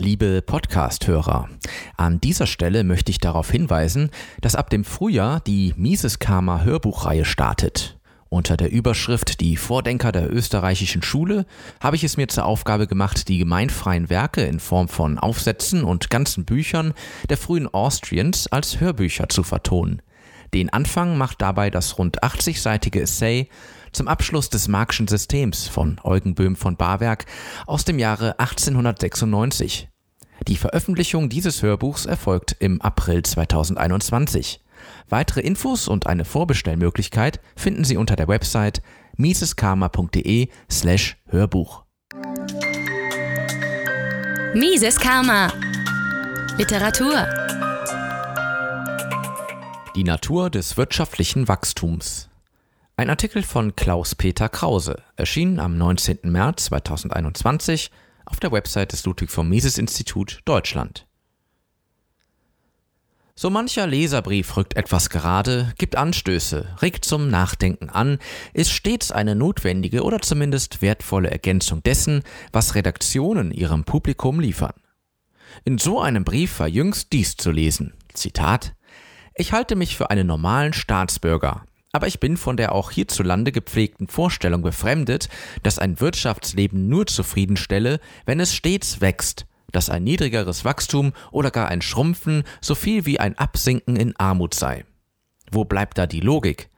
Liebe Podcast-Hörer, an dieser Stelle möchte ich darauf hinweisen, dass ab dem Frühjahr die Mises Karma Hörbuchreihe startet. Unter der Überschrift Die Vordenker der österreichischen Schule habe ich es mir zur Aufgabe gemacht, die gemeinfreien Werke in Form von Aufsätzen und ganzen Büchern der frühen Austrians als Hörbücher zu vertonen. Den Anfang macht dabei das rund 80-seitige Essay zum Abschluss des Marxischen Systems von Eugen Böhm von Barwerk aus dem Jahre 1896. Die Veröffentlichung dieses Hörbuchs erfolgt im April 2021. Weitere Infos und eine Vorbestellmöglichkeit finden Sie unter der Website miseskarma.de slash Hörbuch. Mises Karma Literatur Die Natur des wirtschaftlichen Wachstums Ein Artikel von Klaus-Peter Krause, erschienen am 19. März 2021 auf der Website des Ludwig von Mises Institut Deutschland. So mancher Leserbrief rückt etwas gerade, gibt Anstöße, regt zum Nachdenken an, ist stets eine notwendige oder zumindest wertvolle Ergänzung dessen, was Redaktionen ihrem Publikum liefern. In so einem Brief war jüngst dies zu lesen. Zitat Ich halte mich für einen normalen Staatsbürger, aber ich bin von der auch hierzulande gepflegten Vorstellung befremdet, dass ein Wirtschaftsleben nur zufriedenstelle, wenn es stets wächst, dass ein niedrigeres Wachstum oder gar ein Schrumpfen so viel wie ein Absinken in Armut sei. Wo bleibt da die Logik?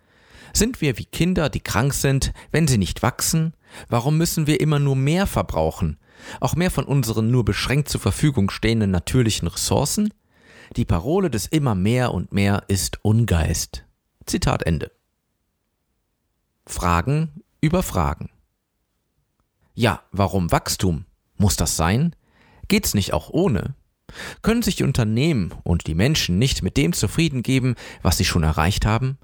Sind wir wie Kinder, die krank sind, wenn sie nicht wachsen? Warum müssen wir immer nur mehr verbrauchen? Auch mehr von unseren nur beschränkt zur Verfügung stehenden natürlichen Ressourcen? Die Parole des immer mehr und mehr ist Ungeist. Zitat Ende. Fragen über Fragen. Ja, warum Wachstum? Muss das sein? Geht's nicht auch ohne? Können sich die Unternehmen und die Menschen nicht mit dem zufrieden geben, was sie schon erreicht haben?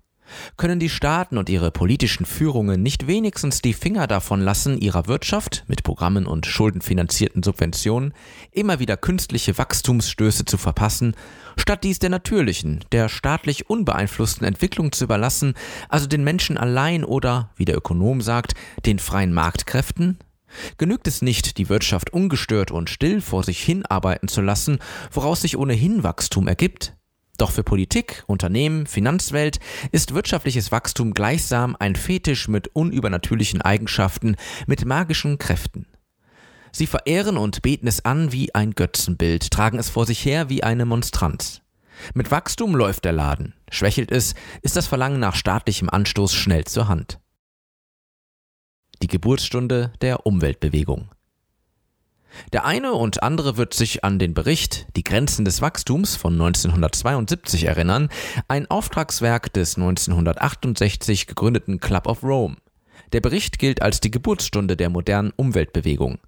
Können die Staaten und ihre politischen Führungen nicht wenigstens die Finger davon lassen, ihrer Wirtschaft mit Programmen und schuldenfinanzierten Subventionen immer wieder künstliche Wachstumsstöße zu verpassen, statt dies der natürlichen, der staatlich unbeeinflussten Entwicklung zu überlassen, also den Menschen allein oder, wie der Ökonom sagt, den freien Marktkräften? Genügt es nicht, die Wirtschaft ungestört und still vor sich hinarbeiten zu lassen, woraus sich ohnehin Wachstum ergibt? Doch für Politik, Unternehmen, Finanzwelt ist wirtschaftliches Wachstum gleichsam ein Fetisch mit unübernatürlichen Eigenschaften, mit magischen Kräften. Sie verehren und beten es an wie ein Götzenbild, tragen es vor sich her wie eine Monstranz. Mit Wachstum läuft der Laden. Schwächelt es, ist das Verlangen nach staatlichem Anstoß schnell zur Hand die Geburtsstunde der Umweltbewegung. Der eine und andere wird sich an den Bericht Die Grenzen des Wachstums von 1972 erinnern, ein Auftragswerk des 1968 gegründeten Club of Rome. Der Bericht gilt als die Geburtsstunde der modernen Umweltbewegung.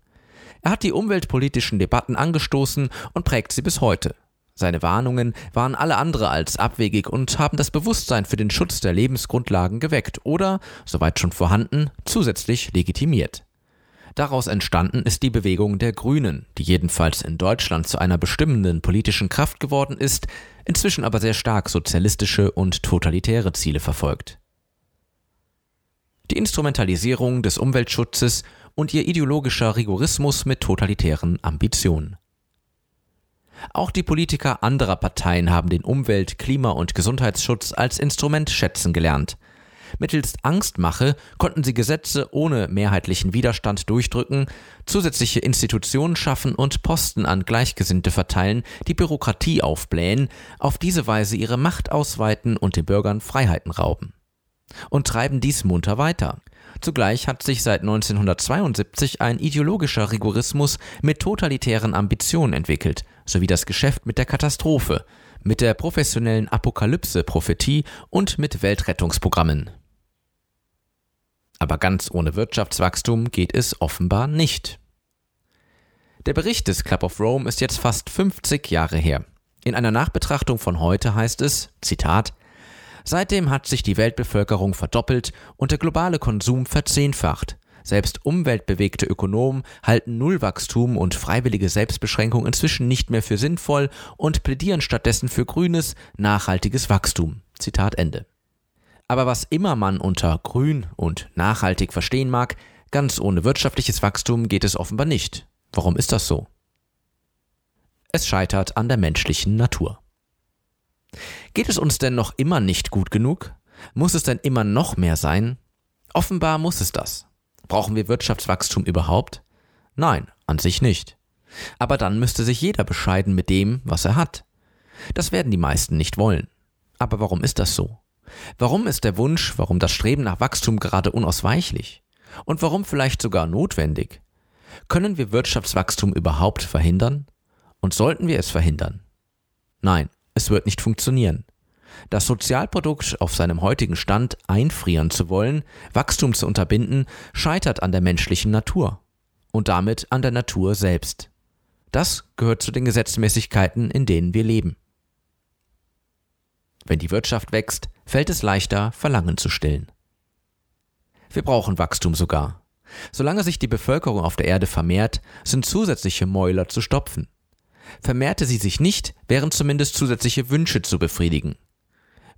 Er hat die umweltpolitischen Debatten angestoßen und prägt sie bis heute. Seine Warnungen waren alle andere als abwegig und haben das Bewusstsein für den Schutz der Lebensgrundlagen geweckt oder, soweit schon vorhanden, zusätzlich legitimiert. Daraus entstanden ist die Bewegung der Grünen, die jedenfalls in Deutschland zu einer bestimmenden politischen Kraft geworden ist, inzwischen aber sehr stark sozialistische und totalitäre Ziele verfolgt. Die Instrumentalisierung des Umweltschutzes und ihr ideologischer Rigorismus mit totalitären Ambitionen. Auch die Politiker anderer Parteien haben den Umwelt-, Klima- und Gesundheitsschutz als Instrument schätzen gelernt. Mittels Angstmache konnten sie Gesetze ohne mehrheitlichen Widerstand durchdrücken, zusätzliche Institutionen schaffen und Posten an Gleichgesinnte verteilen, die Bürokratie aufblähen, auf diese Weise ihre Macht ausweiten und den Bürgern Freiheiten rauben. Und treiben dies munter weiter. Zugleich hat sich seit 1972 ein ideologischer Rigorismus mit totalitären Ambitionen entwickelt, sowie das Geschäft mit der Katastrophe, mit der professionellen Apokalypse-Prophetie und mit Weltrettungsprogrammen. Aber ganz ohne Wirtschaftswachstum geht es offenbar nicht. Der Bericht des Club of Rome ist jetzt fast 50 Jahre her. In einer Nachbetrachtung von heute heißt es, Zitat, Seitdem hat sich die Weltbevölkerung verdoppelt und der globale Konsum verzehnfacht. Selbst umweltbewegte Ökonomen halten Nullwachstum und freiwillige Selbstbeschränkung inzwischen nicht mehr für sinnvoll und plädieren stattdessen für grünes, nachhaltiges Wachstum. Zitat Ende. Aber was immer man unter grün und nachhaltig verstehen mag, ganz ohne wirtschaftliches Wachstum geht es offenbar nicht. Warum ist das so? Es scheitert an der menschlichen Natur. Geht es uns denn noch immer nicht gut genug? Muss es denn immer noch mehr sein? Offenbar muss es das. Brauchen wir Wirtschaftswachstum überhaupt? Nein, an sich nicht. Aber dann müsste sich jeder bescheiden mit dem, was er hat. Das werden die meisten nicht wollen. Aber warum ist das so? Warum ist der Wunsch, warum das Streben nach Wachstum gerade unausweichlich? Und warum vielleicht sogar notwendig? Können wir Wirtschaftswachstum überhaupt verhindern? Und sollten wir es verhindern? Nein, es wird nicht funktionieren. Das Sozialprodukt auf seinem heutigen Stand einfrieren zu wollen, Wachstum zu unterbinden, scheitert an der menschlichen Natur und damit an der Natur selbst. Das gehört zu den Gesetzmäßigkeiten, in denen wir leben. Wenn die Wirtschaft wächst, fällt es leichter, Verlangen zu stillen. Wir brauchen Wachstum sogar. Solange sich die Bevölkerung auf der Erde vermehrt, sind zusätzliche Mäuler zu stopfen. Vermehrte sie sich nicht, wären zumindest zusätzliche Wünsche zu befriedigen.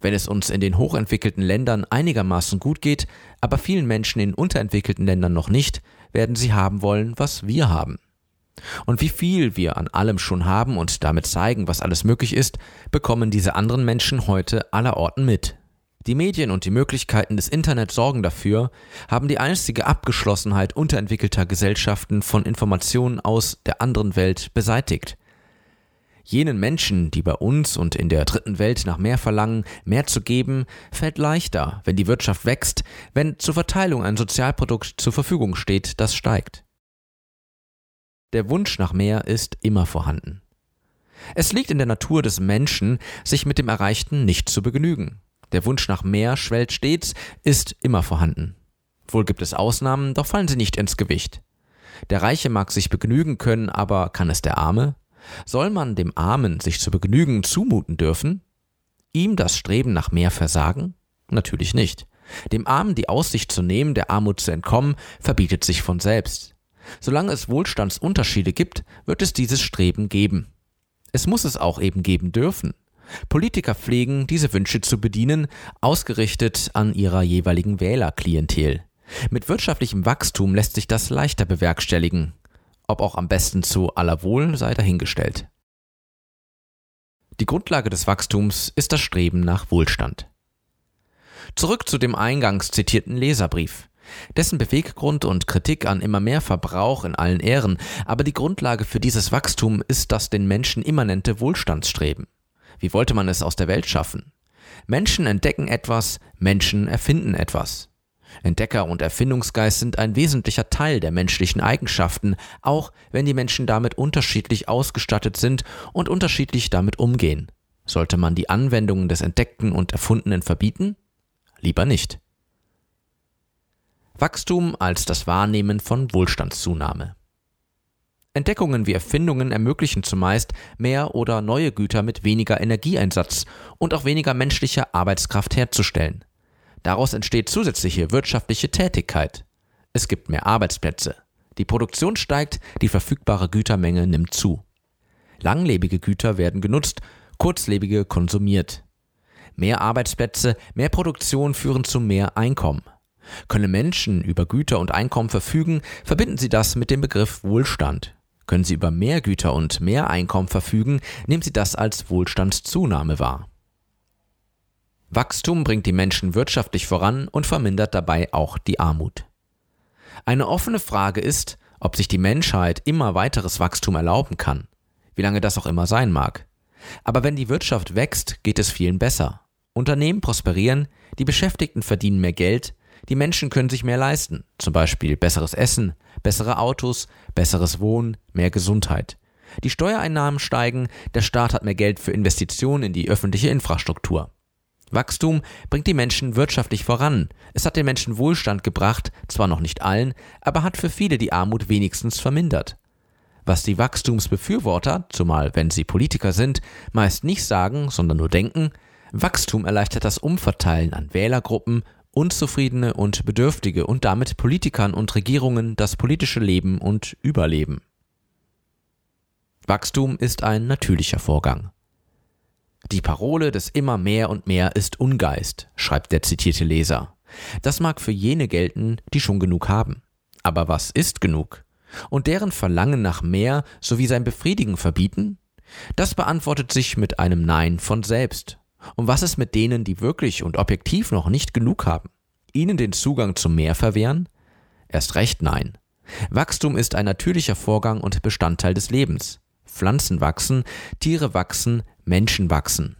Wenn es uns in den hochentwickelten Ländern einigermaßen gut geht, aber vielen Menschen in unterentwickelten Ländern noch nicht, werden sie haben wollen, was wir haben. Und wie viel wir an allem schon haben und damit zeigen, was alles möglich ist, bekommen diese anderen Menschen heute allerorten mit. Die Medien und die Möglichkeiten des Internet sorgen dafür, haben die einstige Abgeschlossenheit unterentwickelter Gesellschaften von Informationen aus der anderen Welt beseitigt. Jenen Menschen, die bei uns und in der dritten Welt nach mehr verlangen, mehr zu geben, fällt leichter, wenn die Wirtschaft wächst, wenn zur Verteilung ein Sozialprodukt zur Verfügung steht, das steigt. Der Wunsch nach mehr ist immer vorhanden. Es liegt in der Natur des Menschen, sich mit dem Erreichten nicht zu begnügen. Der Wunsch nach mehr schwellt stets, ist immer vorhanden. Wohl gibt es Ausnahmen, doch fallen sie nicht ins Gewicht. Der Reiche mag sich begnügen können, aber kann es der Arme? Soll man dem Armen sich zu begnügen zumuten dürfen? Ihm das Streben nach mehr versagen? Natürlich nicht. Dem Armen die Aussicht zu nehmen, der Armut zu entkommen, verbietet sich von selbst. Solange es Wohlstandsunterschiede gibt, wird es dieses Streben geben. Es muss es auch eben geben dürfen. Politiker pflegen, diese Wünsche zu bedienen, ausgerichtet an ihrer jeweiligen Wählerklientel. Mit wirtschaftlichem Wachstum lässt sich das leichter bewerkstelligen ob auch am besten zu aller Wohl sei dahingestellt. Die Grundlage des Wachstums ist das Streben nach Wohlstand. Zurück zu dem eingangs zitierten Leserbrief. Dessen Beweggrund und Kritik an immer mehr Verbrauch in allen Ehren, aber die Grundlage für dieses Wachstum ist das den Menschen immanente Wohlstandsstreben. Wie wollte man es aus der Welt schaffen? Menschen entdecken etwas, Menschen erfinden etwas. Entdecker und Erfindungsgeist sind ein wesentlicher Teil der menschlichen Eigenschaften, auch wenn die Menschen damit unterschiedlich ausgestattet sind und unterschiedlich damit umgehen. Sollte man die Anwendungen des Entdeckten und Erfundenen verbieten? Lieber nicht. Wachstum als das Wahrnehmen von Wohlstandszunahme. Entdeckungen wie Erfindungen ermöglichen zumeist mehr oder neue Güter mit weniger Energieeinsatz und auch weniger menschlicher Arbeitskraft herzustellen. Daraus entsteht zusätzliche wirtschaftliche Tätigkeit. Es gibt mehr Arbeitsplätze. Die Produktion steigt, die verfügbare Gütermenge nimmt zu. Langlebige Güter werden genutzt, kurzlebige konsumiert. Mehr Arbeitsplätze, mehr Produktion führen zu mehr Einkommen. Können Menschen über Güter und Einkommen verfügen, verbinden sie das mit dem Begriff Wohlstand. Können sie über mehr Güter und mehr Einkommen verfügen, nehmen sie das als Wohlstandszunahme wahr. Wachstum bringt die Menschen wirtschaftlich voran und vermindert dabei auch die Armut. Eine offene Frage ist, ob sich die Menschheit immer weiteres Wachstum erlauben kann, wie lange das auch immer sein mag. Aber wenn die Wirtschaft wächst, geht es vielen besser. Unternehmen prosperieren, die Beschäftigten verdienen mehr Geld, die Menschen können sich mehr leisten, zum Beispiel besseres Essen, bessere Autos, besseres Wohnen, mehr Gesundheit. Die Steuereinnahmen steigen, der Staat hat mehr Geld für Investitionen in die öffentliche Infrastruktur. Wachstum bringt die Menschen wirtschaftlich voran. Es hat den Menschen Wohlstand gebracht, zwar noch nicht allen, aber hat für viele die Armut wenigstens vermindert. Was die Wachstumsbefürworter, zumal wenn sie Politiker sind, meist nicht sagen, sondern nur denken, Wachstum erleichtert das Umverteilen an Wählergruppen, Unzufriedene und Bedürftige und damit Politikern und Regierungen das politische Leben und Überleben. Wachstum ist ein natürlicher Vorgang. Die Parole des immer mehr und mehr ist Ungeist, schreibt der zitierte Leser. Das mag für jene gelten, die schon genug haben. Aber was ist genug? Und deren Verlangen nach mehr sowie sein Befriedigen verbieten? Das beantwortet sich mit einem Nein von selbst. Und was ist mit denen, die wirklich und objektiv noch nicht genug haben? Ihnen den Zugang zum Meer verwehren? Erst recht nein. Wachstum ist ein natürlicher Vorgang und Bestandteil des Lebens. Pflanzen wachsen, Tiere wachsen, Menschen wachsen.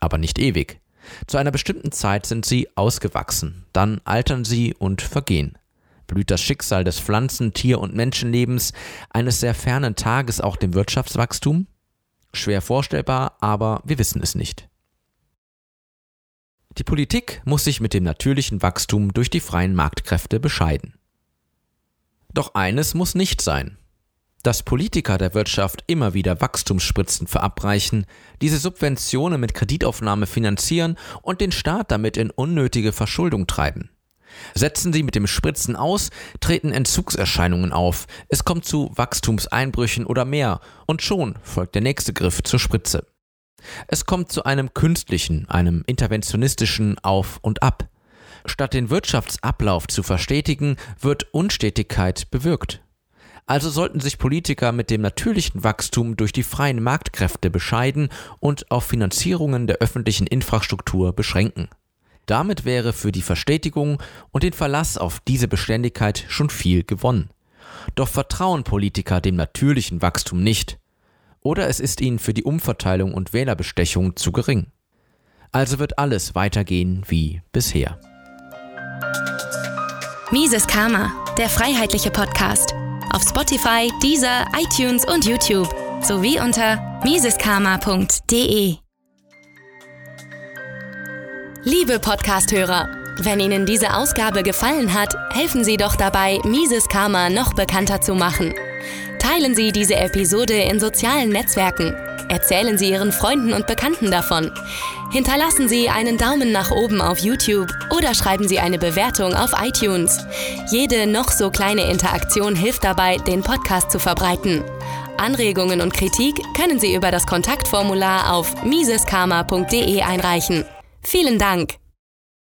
Aber nicht ewig. Zu einer bestimmten Zeit sind sie ausgewachsen, dann altern sie und vergehen. Blüht das Schicksal des Pflanzen-, Tier- und Menschenlebens eines sehr fernen Tages auch dem Wirtschaftswachstum? Schwer vorstellbar, aber wir wissen es nicht. Die Politik muss sich mit dem natürlichen Wachstum durch die freien Marktkräfte bescheiden. Doch eines muss nicht sein. Dass Politiker der Wirtschaft immer wieder Wachstumsspritzen verabreichen, diese Subventionen mit Kreditaufnahme finanzieren und den Staat damit in unnötige Verschuldung treiben. Setzen sie mit dem Spritzen aus, treten Entzugserscheinungen auf, es kommt zu Wachstumseinbrüchen oder mehr, und schon folgt der nächste Griff zur Spritze. Es kommt zu einem künstlichen, einem interventionistischen Auf und Ab. Statt den Wirtschaftsablauf zu verstetigen, wird Unstetigkeit bewirkt. Also sollten sich Politiker mit dem natürlichen Wachstum durch die freien Marktkräfte bescheiden und auf Finanzierungen der öffentlichen Infrastruktur beschränken. Damit wäre für die Verstetigung und den Verlass auf diese Beständigkeit schon viel gewonnen. Doch vertrauen Politiker dem natürlichen Wachstum nicht. Oder es ist ihnen für die Umverteilung und Wählerbestechung zu gering. Also wird alles weitergehen wie bisher. Mises Karma, der freiheitliche Podcast. Auf Spotify, Deezer, iTunes und YouTube sowie unter miseskarma.de. Liebe Podcasthörer, wenn Ihnen diese Ausgabe gefallen hat, helfen Sie doch dabei, Mises Karma noch bekannter zu machen. Teilen Sie diese Episode in sozialen Netzwerken. Erzählen Sie Ihren Freunden und Bekannten davon. Hinterlassen Sie einen Daumen nach oben auf YouTube oder schreiben Sie eine Bewertung auf iTunes. Jede noch so kleine Interaktion hilft dabei, den Podcast zu verbreiten. Anregungen und Kritik können Sie über das Kontaktformular auf miseskarma.de einreichen. Vielen Dank!